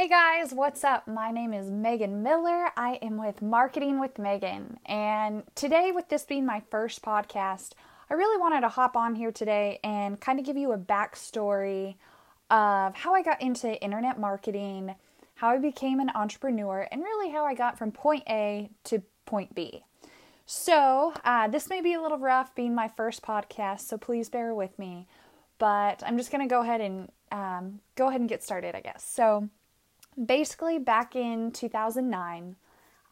Hey guys, what's up? My name is Megan Miller. I am with Marketing with Megan. And today, with this being my first podcast, I really wanted to hop on here today and kind of give you a backstory of how I got into internet marketing, how I became an entrepreneur, and really how I got from point A to point B. So, uh, this may be a little rough being my first podcast, so please bear with me. But I'm just going to go ahead and um, go ahead and get started, I guess. So, basically back in 2009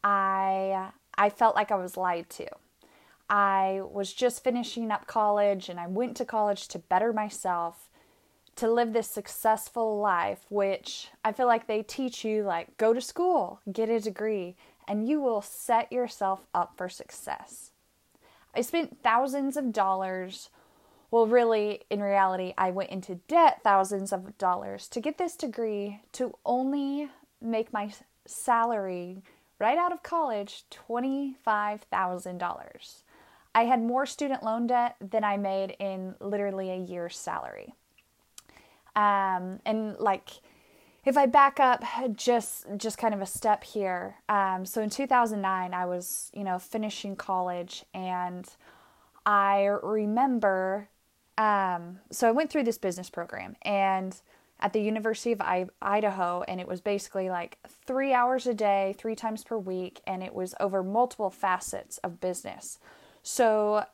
i i felt like i was lied to. I was just finishing up college and i went to college to better myself to live this successful life which i feel like they teach you like go to school get a degree and you will set yourself up for success. I spent thousands of dollars well, really, in reality, I went into debt thousands of dollars to get this degree to only make my salary right out of college $25,000. I had more student loan debt than I made in literally a year's salary. Um, and like, if I back up just just kind of a step here, um, so in 2009 I was you know finishing college and I remember um, so I went through this business program and at the University of I- Idaho, and it was basically like three hours a day, three times per week, and it was over multiple facets of business. So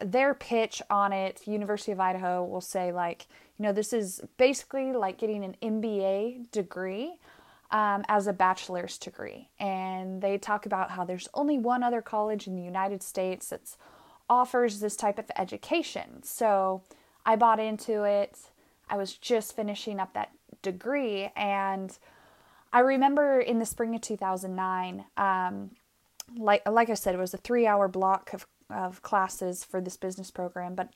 their pitch on it, University of Idaho, will say like, you know, this is basically like getting an MBA degree. Um, as a bachelor's degree. And they talk about how there's only one other college in the United States that's offers this type of education. So I bought into it. I was just finishing up that degree. And I remember in the spring of 2009, um, like, like I said, it was a three hour block of, of classes for this business program. But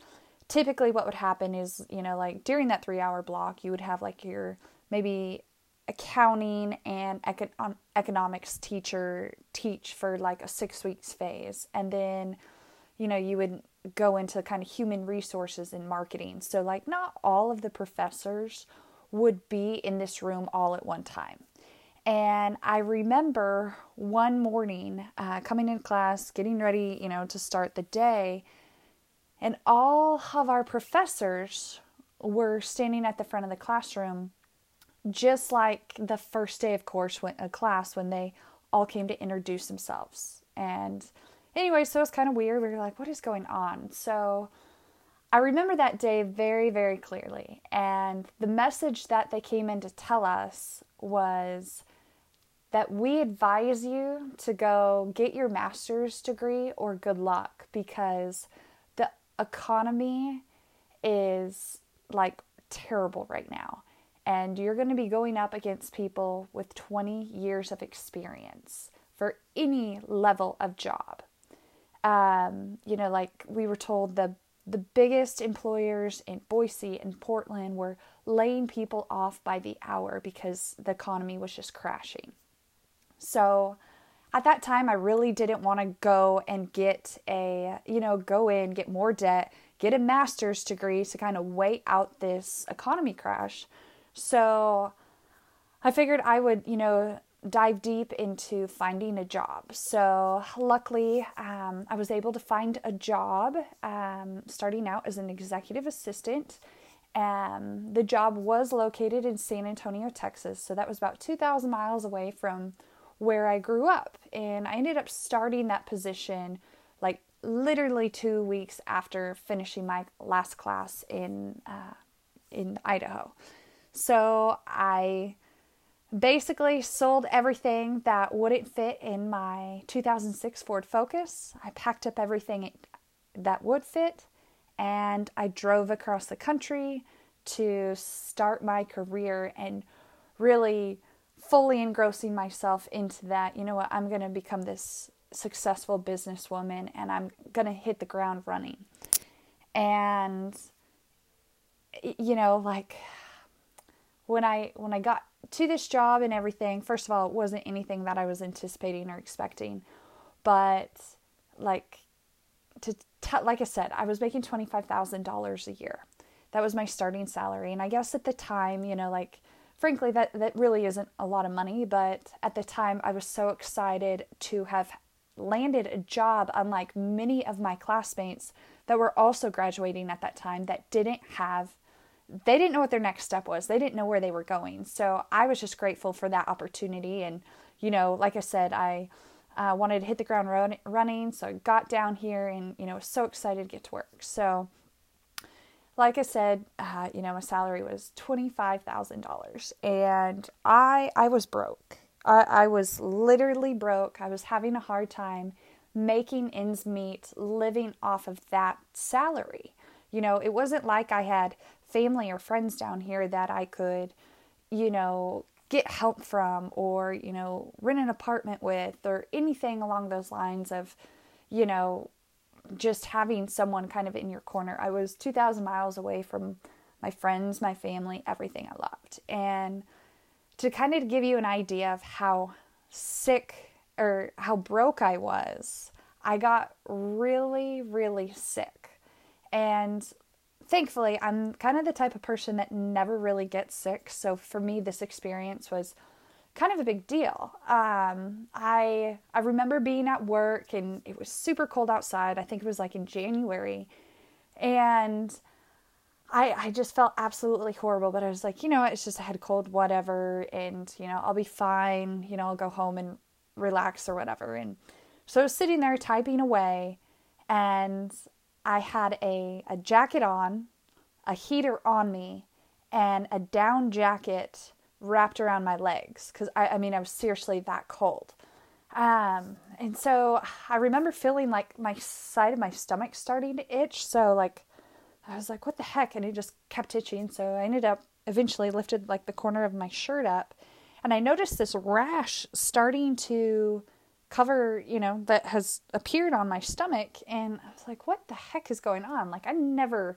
typically, what would happen is, you know, like during that three hour block, you would have like your maybe accounting and econ- economics teacher teach for like a six weeks phase. And then you know, you would go into kind of human resources and marketing. So, like, not all of the professors would be in this room all at one time. And I remember one morning uh, coming in class, getting ready, you know, to start the day, and all of our professors were standing at the front of the classroom, just like the first day of course when a class when they all came to introduce themselves. And anyway, so it was kind of weird. We were like, what is going on? So I remember that day very, very clearly. And the message that they came in to tell us was that we advise you to go get your master's degree or good luck because the economy is like terrible right now. And you're going to be going up against people with 20 years of experience for any level of job um, you know, like we were told the the biggest employers in Boise and Portland were laying people off by the hour because the economy was just crashing. So at that time, I really didn't want to go and get a, you know, go in, get more debt, get a master's degree to kind of wait out this economy crash. So I figured I would, you know, dive deep into finding a job. So, luckily, um, I was able to find a job um, starting out as an executive assistant. Um, the job was located in San Antonio, Texas. So, that was about 2,000 miles away from where I grew up. And I ended up starting that position like literally two weeks after finishing my last class in, uh, in Idaho. So, I basically sold everything that wouldn't fit in my 2006 Ford Focus. I packed up everything that would fit and I drove across the country to start my career and really fully engrossing myself into that. You know what? I'm going to become this successful businesswoman and I'm going to hit the ground running. And you know, like when I when I got to this job and everything, first of all, it wasn't anything that I was anticipating or expecting. But like to t- like I said, I was making $25,000 a year. That was my starting salary. And I guess at the time, you know, like frankly, that, that really isn't a lot of money, but at the time I was so excited to have landed a job, unlike many of my classmates that were also graduating at that time that didn't have they didn't know what their next step was. They didn't know where they were going. So I was just grateful for that opportunity. And, you know, like I said, I uh, wanted to hit the ground run- running. So I got down here and, you know, was so excited to get to work. So, like I said, uh, you know, my salary was $25,000 and I, I was broke. I, I was literally broke. I was having a hard time making ends meet living off of that salary. You know, it wasn't like I had family or friends down here that I could, you know, get help from or, you know, rent an apartment with or anything along those lines of, you know, just having someone kind of in your corner. I was 2,000 miles away from my friends, my family, everything I loved. And to kind of give you an idea of how sick or how broke I was, I got really, really sick. And thankfully, I'm kind of the type of person that never really gets sick. So for me, this experience was kind of a big deal. Um, I I remember being at work and it was super cold outside. I think it was like in January, and I I just felt absolutely horrible. But I was like, you know, it's just a head cold, whatever, and you know, I'll be fine. You know, I'll go home and relax or whatever. And so I was sitting there typing away, and I had a, a jacket on, a heater on me, and a down jacket wrapped around my legs because I, I mean, I was seriously that cold. Um, and so I remember feeling like my side of my stomach starting to itch. So, like, I was like, what the heck? And it just kept itching. So I ended up eventually lifted like the corner of my shirt up and I noticed this rash starting to cover, you know, that has appeared on my stomach. And I was like, what the heck is going on? Like, I never,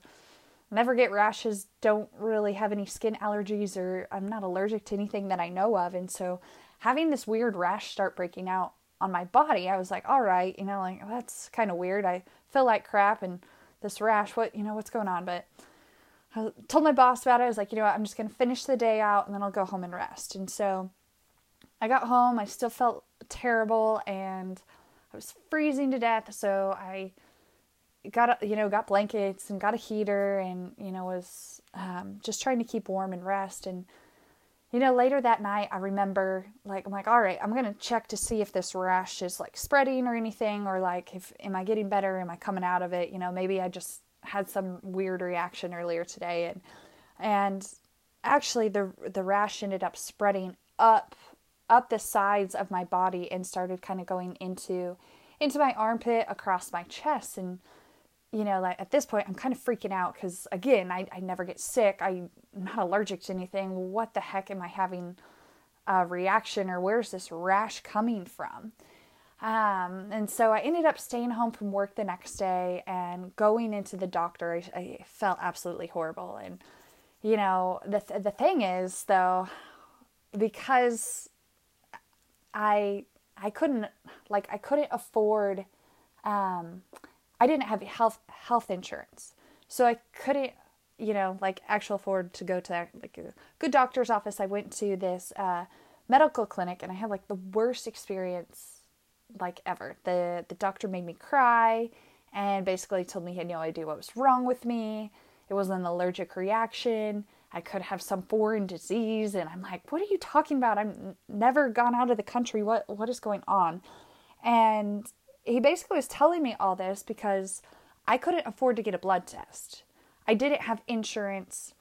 never get rashes, don't really have any skin allergies, or I'm not allergic to anything that I know of. And so having this weird rash start breaking out on my body, I was like, all right, you know, like, that's kind of weird. I feel like crap and this rash, what, you know, what's going on? But I told my boss about it. I was like, you know what, I'm just going to finish the day out and then I'll go home and rest. And so I got home, I still felt terrible and I was freezing to death. So I got, you know, got blankets and got a heater and, you know, was um, just trying to keep warm and rest. And, you know, later that night, I remember, like, I'm like, all right, I'm to check to see if this rash is like spreading or anything, or like, if, am I getting better? Am I coming out of it? You know, maybe I just had some weird reaction earlier today. And, and actually, the, the rash ended up spreading up up the sides of my body and started kind of going into into my armpit across my chest and you know like at this point i'm kind of freaking out because again I, I never get sick. I'm not allergic to anything. What the heck am i having a reaction or where's this rash coming from? Um, and so i ended up staying home from work the next day and going into the doctor. I, I felt absolutely horrible. And you know the, th- the thing is though because I I couldn't like I couldn't afford um I didn't have health health insurance. So I couldn't you know like actually afford to go to like a good doctor's office. I went to this uh medical clinic and I had like the worst experience like ever. The the doctor made me cry and basically told me he had no idea what was wrong with me. It was an allergic reaction. I could have some foreign disease. And I'm like, what are you talking about? I'm never gone out of the country. What, what is going on? And he basically was telling me all this because I couldn't afford to get a blood test. I didn't have insurance.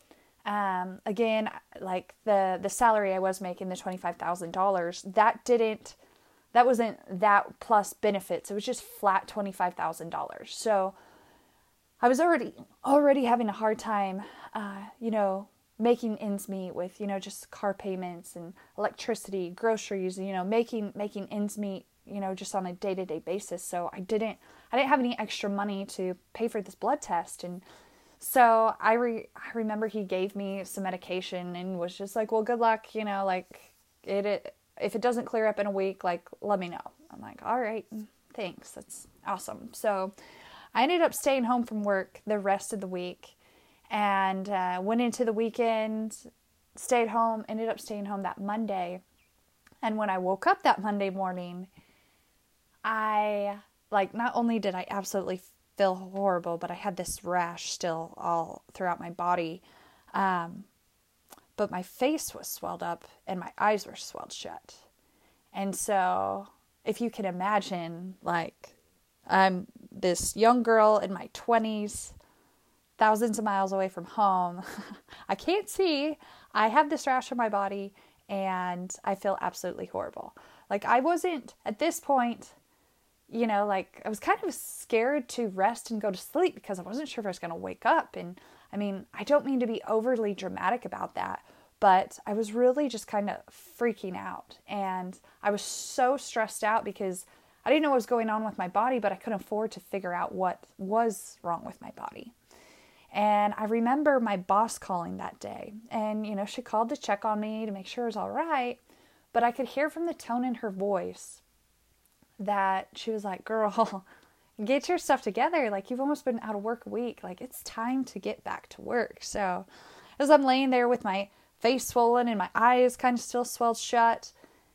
Um, again, like the, the salary I was making, the $25,000, that didn't, that wasn't that plus benefits. It was just flat $25,000. So I was already, already having a hard time, uh, you know, making ends meet with you know just car payments and electricity groceries you know making making ends meet you know just on a day-to-day basis. So i didn't i didn't have any extra money to pay for this blood test. And so i re- i remember he gave me some medication and was just like well good luck you know like it, it if it doesn't clear up in a week like let me know. I'm like all right thanks. That's awesome. So i ended up staying home from work the rest of the week and uh, went into the weekend stayed home, ended up staying home that Monday. And when I woke up that Monday morning, I like not only did I absolutely feel horrible, but I had this rash still all throughout my body. Um, but my face was swelled up and my eyes were swelled shut. And so, if you can imagine, like, I'm this young girl in my 20s, thousands of miles away from home. I can't see. I have this rash on my body and I feel absolutely horrible. Like, I wasn't at this point, you know, like, I was kind of scared to rest and go to sleep because I wasn't sure if I was going to wake up. And I mean, I don't mean to be overly dramatic about that, but I was really just kind of freaking out. And I was so stressed out because I didn't know what was going on with my body, but I couldn't afford to figure out what was wrong with my body. And I remember my boss calling that day. And, you know, she called to check on me to make sure it was all right. But I could hear from the tone in her voice that she was like, girl, get your stuff together. Like, you've almost been out of work a week. Like, it's time to get back to work. So, as I'm laying there with my face swollen and my eyes kind of still swelled shut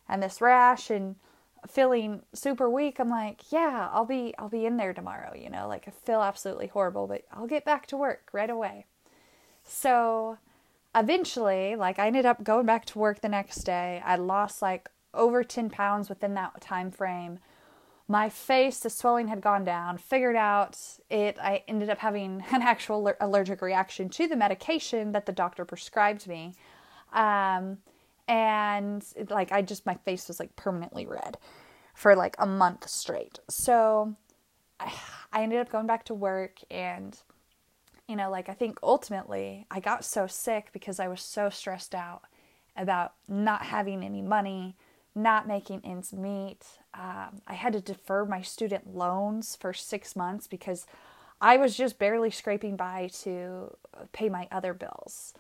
and this rash and feeling super weak, I'm like, yeah, I'll be I'll be in there tomorrow, you know, like I feel absolutely horrible, but I'll get back to work right away. So eventually, like I ended up going back to work the next day. I lost like over 10 pounds within that time frame. My face, the swelling had gone down. Figured out it. I ended up having an actual allergic reaction to the medication that the doctor prescribed me. Um, and like I just my face was like permanently red for like a month straight. So I, I ended up going back to work and you know like I think ultimately I got so sick because I was so stressed out about not having any money, not making ends meet. Um, I had to defer my student loans for six months because I was just barely scraping by to pay my other bills.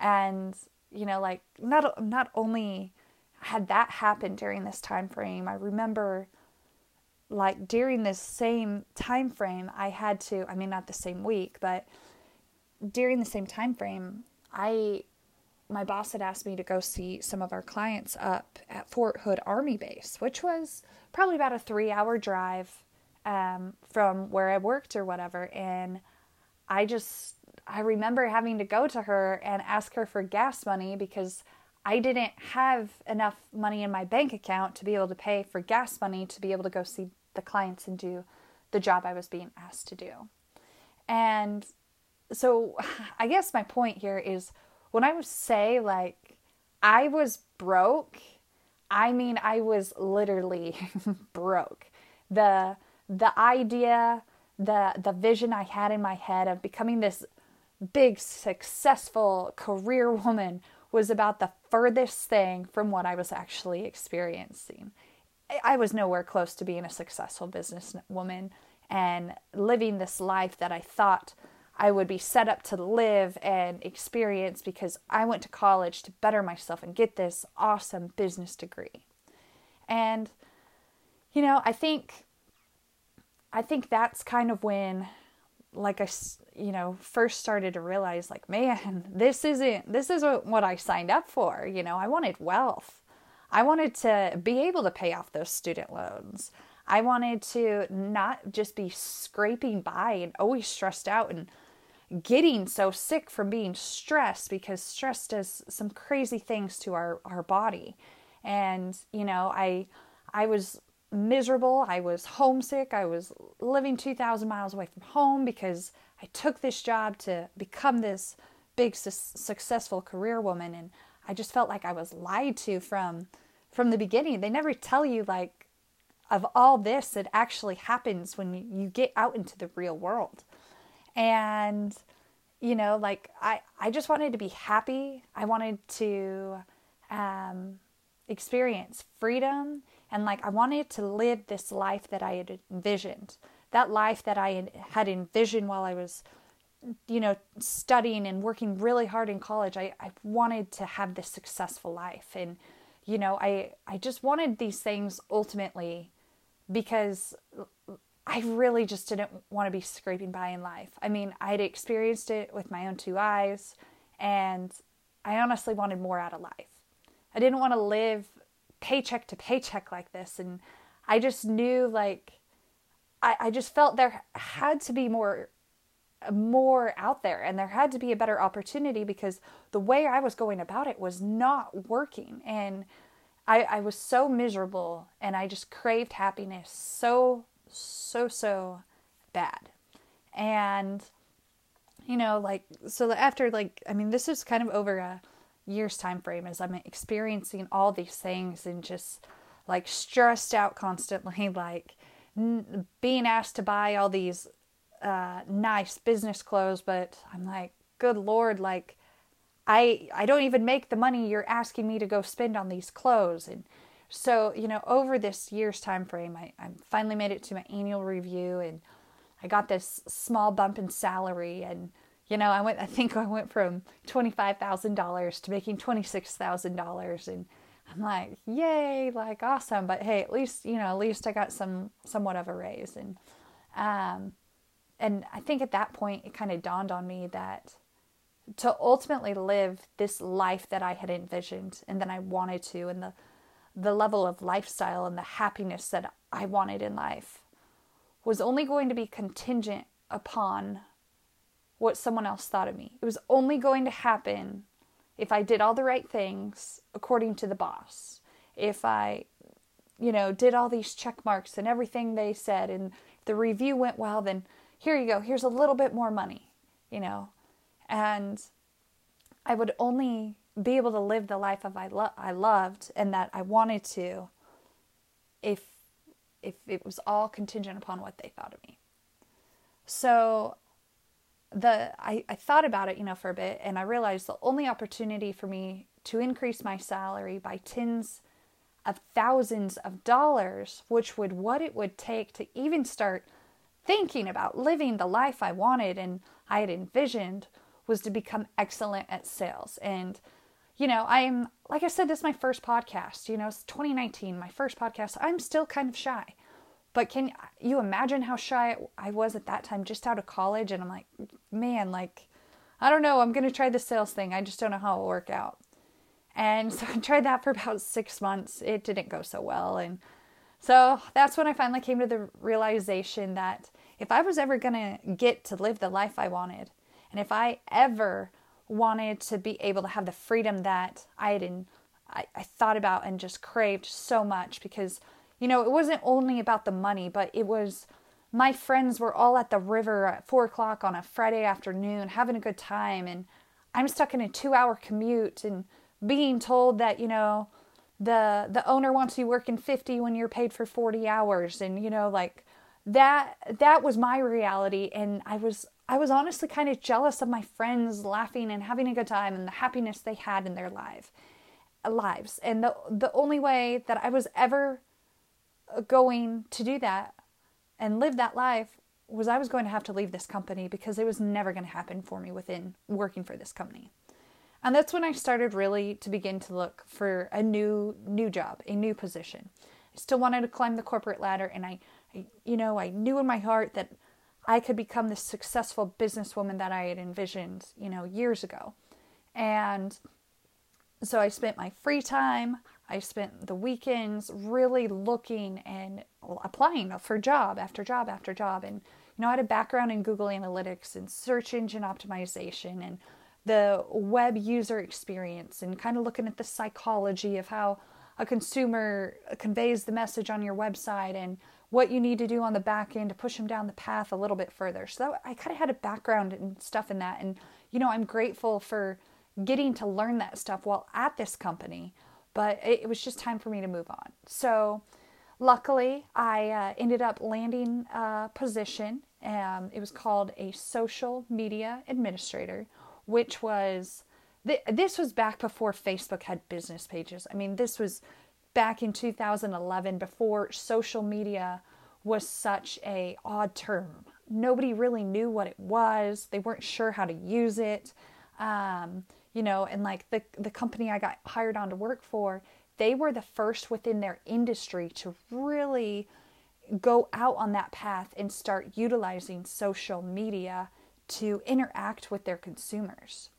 And you know like not not only had that happened during this time frame i remember like during this same time frame i had to i mean not the same week but during the same time frame i my boss had asked me to go see some of our clients up at fort hood army base which was probably about a three hour drive um, from where i worked or whatever and i just I remember having to go to her and ask her for gas money because I didn't have enough money in my bank account to be able to pay for gas money to be able to go see the clients and do the job I was being asked to do. And so I guess my point here is when I say like I was broke, I mean I was literally broke. The the idea, the the vision I had in my head of becoming this big, successful career woman was about the furthest thing from what I was actually experiencing. I was nowhere close to being a successful businesswoman and living this life that I thought I would be set up to live and experience because I went to college to better myself and get this awesome business degree. And you know, I think I think that's kind of when like I, you know, first started to realize, like, man, this isn't, this isn't what I signed up for. You know, I wanted wealth. I wanted to be able to pay off those student loans. I wanted to not just be scraping by and always stressed out and getting so sick from being stressed because stress does some crazy things to our, our body. And, you know, I, I was miserable. I was homesick. I was living 2,000 miles away from home because I took this job to become this big, su- successful career woman. And I just felt like I was lied to from from the beginning. They never tell you like of all this that actually happens when you, you get out into the real world. And you know, like I I just wanted to be happy. I wanted to um, experience freedom and like I wanted to live this life that I had envisioned. That life that I had envisioned while I was you know studying and working really hard in college. I I wanted to have this successful life and you know, I I just wanted these things ultimately because I really just didn't want to be scraping by in life. I mean, I'd experienced it with my own two eyes and I honestly wanted more out of life. I didn't want to live paycheck to paycheck like this. And I just knew like, I, I just felt there had to be more more out there and there had to be a better opportunity because the way I was going about it was not working and I, I was so miserable and I just craved happiness so so so bad and you know like so after like I mean this is kind of over a year's time frame as I'm experiencing all these things and just like stressed out constantly like n- being asked to buy all these uh, nice business clothes, but I'm like, good lord, like I I don't even make the money you're asking me to go spend on these clothes. And so, you know, over this year's time frame, I, I finally made it to my annual review and I got this small bump in salary and you know, I went I think I went from twenty five thousand dollars to making twenty six thousand dollars and I'm like, yay, like awesome. But hey, at least, you know, at least I got some somewhat of a raise. And um and I think at that point it kind of dawned on me that to ultimately live this life that I had envisioned and that I wanted to and the the level of lifestyle and the happiness that I wanted in life was only going to be contingent upon what someone else thought of me. It was only going to happen if I did all the right things according to the boss. If I you know did all these check marks and everything they said and the review went well then here you go, here's a little bit more money, you know. And I would only be able to live the life of I, lo- I loved and that I wanted to if if it was all contingent upon what they thought of me. So the I, I thought about it, you know, for a bit and I realized the only opportunity for me to increase my salary by tens of thousands of dollars, which would what it would take to even start thinking about living the life I wanted and I had envisioned was to become excellent at sales. And, you know, I'm, like I said, this is my first podcast. You know, it's 2019, my first podcast. I'm still kind of shy. But can you imagine how shy I was at that time, just out of college? And I'm like, man, like, I don't know. I'm going to try the sales thing. I just don't know how it'll work out. And so I tried that for about six months. It didn't go so well. And so that's when I finally came to the realization that if I was ever going to get to live the life I wanted, and if I ever wanted to be able to have the freedom that I had in, I, I thought about and just craved so much because, you know, it wasn't only about the money, but it was my friends were all at the river at four o'clock on a Friday afternoon having a good time, and I'm stuck in a two hour commute and being told that, you know, the the owner wants you working 50 when you're paid for 40 hours and you know like that that was my reality and I was I was honestly kind of jealous of my friends laughing and having a good time and the happiness they had in their life lives. And the the only way that I was ever uh, going to do that and live that life was I was going to have to leave this company because it was never going to happen for me within working for this company. And that's when I started really to begin to look for a new new job, a new position. I still wanted to climb the corporate ladder and I, I you know, I knew in my heart that I could become the successful businesswoman that I had envisioned, you know, years ago. And so I spent my free time, I spent the weekends really looking and applying for job after job after job and you know, I had a background in Google Analytics and search engine optimization and the web user experience and kind of looking at the psychology of how a consumer conveys the message on your website and what you need to do on the back end to push them down the path a little bit further. So I kind of had a background and stuff in that. And, you know, I'm grateful for getting to learn that stuff while at this company, but it, was just time for me to move on. So luckily, I uh, ended up landing a position. Um, it was called a social media administrator which was th- this was back before Facebook had business pages. I mean, this was back in 2011 before social media was such a odd term. Nobody really knew what it was. They weren't sure how to use it. Um, you know, and like the the company I got hired on to work for, they were the first within their industry to really go out on that path and start utilizing social media to interact with their consumers.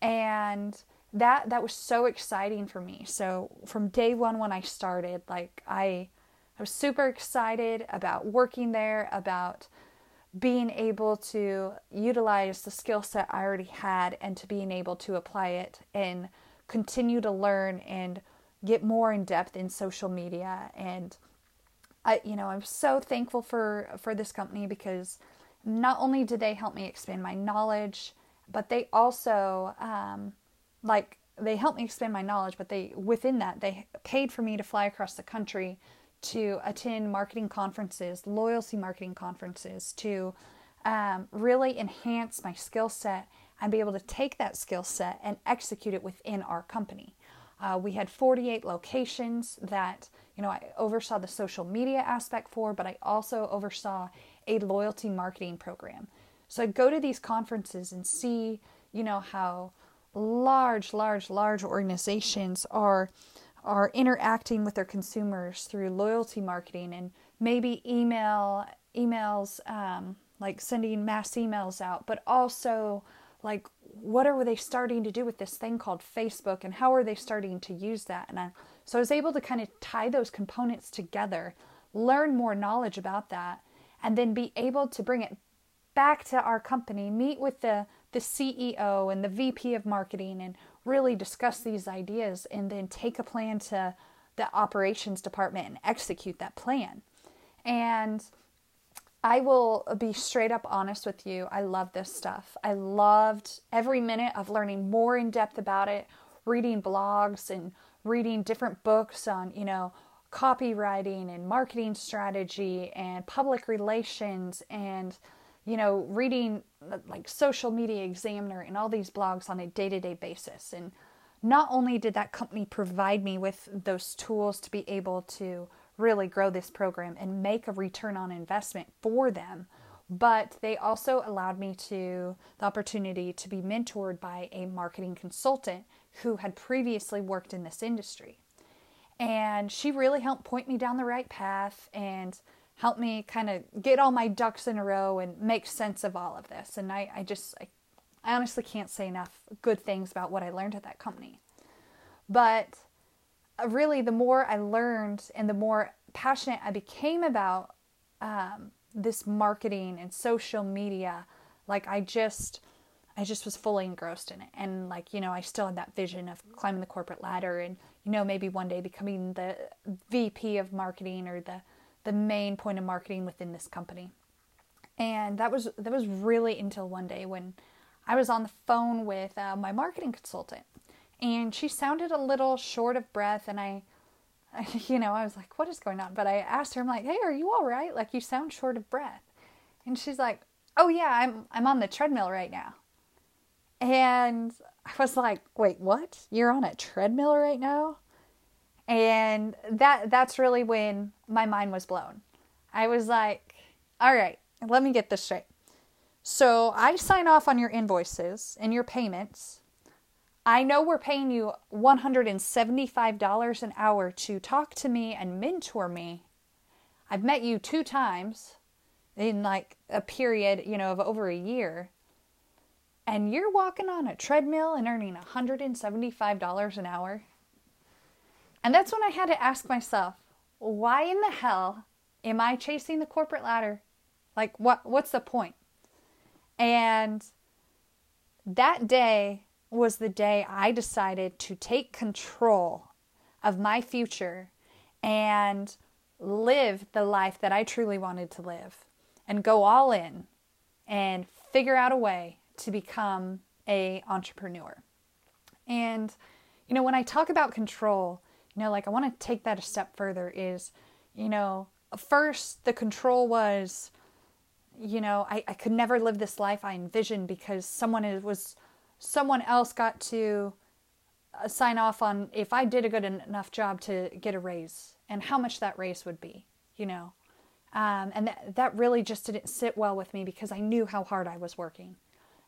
And that that was so exciting for me. So from day one when I started, like I I was super excited about working there, about being able to utilize the skill set I already had and to being able to apply it and continue to learn and get more in depth in social media. And I you know I'm so thankful for for this company because not only did they help me expand my knowledge but they also um, like they helped me expand my knowledge but they within that they paid for me to fly across the country to attend marketing conferences loyalty marketing conferences to um, really enhance my skill set and be able to take that skill set and execute it within our company uh, we had 48 locations that you know I oversaw the social media aspect for, but I also oversaw a loyalty marketing program. So I'd go to these conferences and see you know how large, large, large organizations are are interacting with their consumers through loyalty marketing and maybe email emails um, like sending mass emails out, but also like what are they starting to do with this thing called Facebook and how are they starting to use that? And I, so I was able to kind of tie those components together, learn more knowledge about that, and then be able to bring it back to our company, meet with the, the CEO and the VP of marketing, and really discuss these ideas, and then take a plan to the operations department and execute that plan. And I will be straight up honest with you. I love this stuff. I loved every minute of learning more in depth about it, reading blogs and reading different books on, you know, copywriting and marketing strategy and public relations and you know, reading like social media examiner and all these blogs on a day-to-day basis. And not only did that company provide me with those tools to be able to really grow this program and make a return on investment for them. But they also allowed me to the opportunity to be mentored by a marketing consultant who had previously worked in this industry. And she really helped point me down the right path and help me kind of get all my ducks in a row and make sense of all of this. And I, I just, I, I honestly can't say enough good things about what I learned at that company. But really, the more I learned and the more passionate I became about um, this marketing and social media, like I just, I just was fully engrossed in it. And like, you know, I still had that vision of climbing the corporate ladder and, you know, maybe one day becoming the VP of marketing or the, the main point of marketing within this company. And that was, that was really until one day when I was on the phone with uh, my marketing consultant and she sounded a little short of breath and I you know, I was like, what is going on? But I asked her, I'm like, hey, are you all right? Like, you sound short of breath. And she's like, oh, yeah, I'm, I'm on the treadmill right now. And I was like, wait, what? You're on a treadmill right now? And that that's really when my mind was blown. I was like, all right, let me get this straight. So I sign off on your invoices and your payments I know we're paying you $175 an hour to talk to me and mentor me. I've met you two times in like a period, you know, of over a year. And you're walking on a treadmill and earning $175 an hour. And that's when I had to ask myself, why in the hell am I chasing the corporate ladder? Like what what's the point? And that day was the day I decided to take control of my future and live the life that I truly wanted to live and go all in and figure out a way to become a entrepreneur. And you know, when I talk about control, you know, like I want to take that a step further is, you know, first the control was, you know, I, I could never live this life I envisioned because someone was someone else got to uh, sign off on if I did a good enough job to get a raise and how much that raise would be, you know. Um, and that, that really just didn't sit well with me because I knew how hard I was working.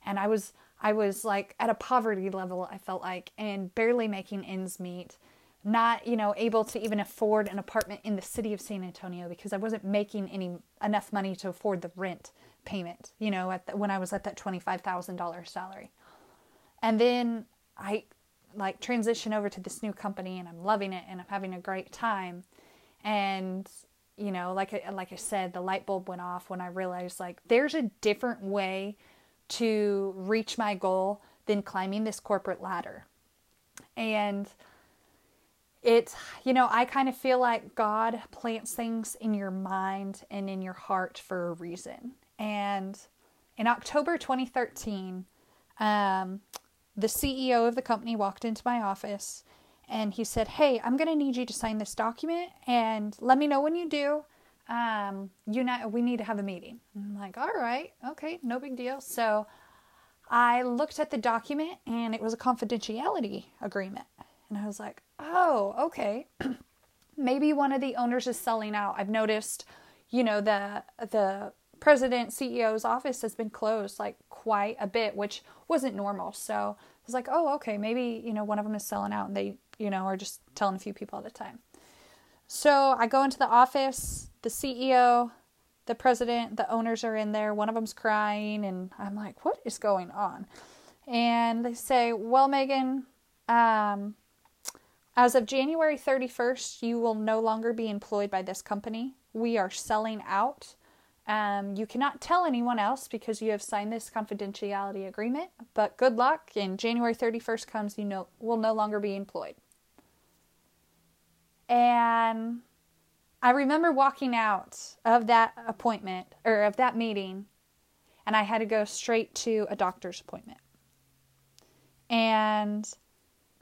And I was I was like at a poverty level I felt like and barely making ends meet, not, you know, able to even afford an apartment in the city of San Antonio because I wasn't making any enough money to afford the rent payment, you know, at the, when I was at that $25,000 salary. And then I like transition over to this new company and I'm loving it and I'm having a great time. And you know, like I, like I said, the light bulb went off when I realized like there's a different way to reach my goal than climbing this corporate ladder. And it's, you know, I kind of feel like God plants things in your mind and in your heart for a reason. And in October 2013, um, the CEO of the company walked into my office and he said, Hey, I'm going to need you to sign this document and let me know when you do. Um, you know, we need to have a meeting. I'm like, All right, okay, no big deal. So I looked at the document and it was a confidentiality agreement. And I was like, Oh, okay. Maybe one of the owners is selling out. I've noticed, you know, the the president CEO's office has been closed like quite a bit, which wasn't normal. So I was like, oh, okay, maybe, you know, one of them is selling out and they, you know, are just telling a few people at a time. So I go into the office, the CEO, the president, the owners are in there. One of them's crying, and I'm like, what is going on? And they say, well, Megan, um, as of January 31st, you will no longer be employed by this company. We are selling out. Um, you cannot tell anyone else because you have signed this confidentiality agreement, but good luck. And January 31st comes, you know, will no longer be employed. And I remember walking out of that appointment or of that meeting, and I had to go straight to a doctor's appointment. And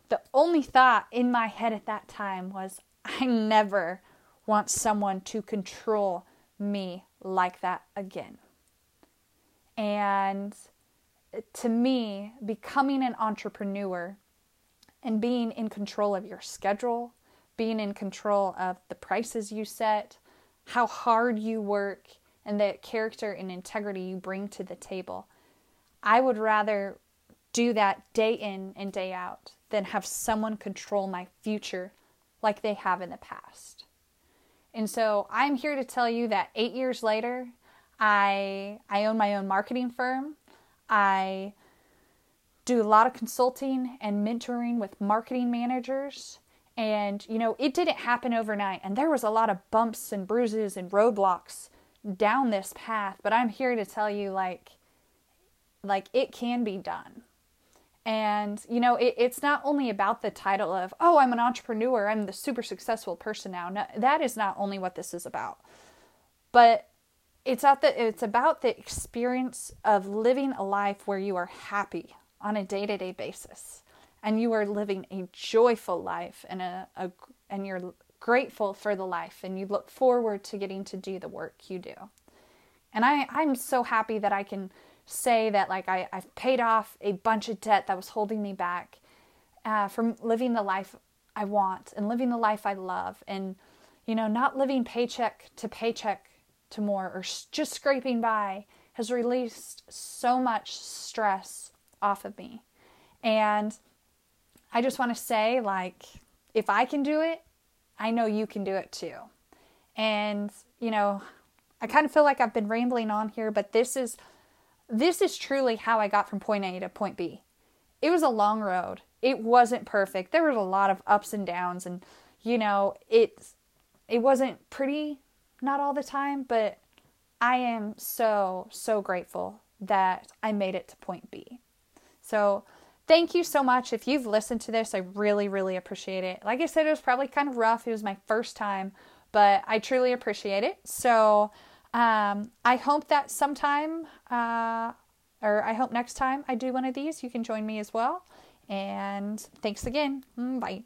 the only thought in my head at that time was, I never want someone to control me like that again. And to me, becoming an entrepreneur and being in control of your schedule, being in control of the prices you set, how hard you work, and the character and integrity you bring to the table. I would rather do that day in and day out than have someone control my future like they have in the past. And so I'm here to tell you that eight years later, I I own my own marketing firm. I do a lot of consulting and mentoring with marketing managers. And you know, it didn't happen overnight, and there was a lot of bumps and bruises and roadblocks down this path. But I'm here to tell you, like, like it can be done. And, you know, it, it's not only about the title of, oh, I'm an entrepreneur, I'm the super successful person now. No, that is not only what this is about. But it's, out the, it's about the experience of living a life where you are happy on a day to day basis. And you are living a joyful life and, a, a, and you're grateful for the life and you look forward to getting to do the work you do. And I, I'm so happy that I can say that like I, I've paid off a bunch of debt that was holding me back uh, from living the life I want and living the life I love. And you know not living paycheck to paycheck to more or just scraping by has released so much stress off of me. And I just want to say like if I can do it I know you can do it too. And you know I kind of feel like I've been rambling on here but this is this is truly how I got from point A to point B. It was a long road. It wasn't perfect. There was a lot of ups and downs and you know, it it wasn't pretty not all the time, but I am so so grateful that I made it to point B. So, thank you so much if you've listened to this. I really really appreciate it. Like I said it was probably kind of rough. It was my first time, but I truly appreciate it. So, um, I hope that sometime, uh, or I hope next time I do one of these, you can join me as well. And thanks again. Mm, bye.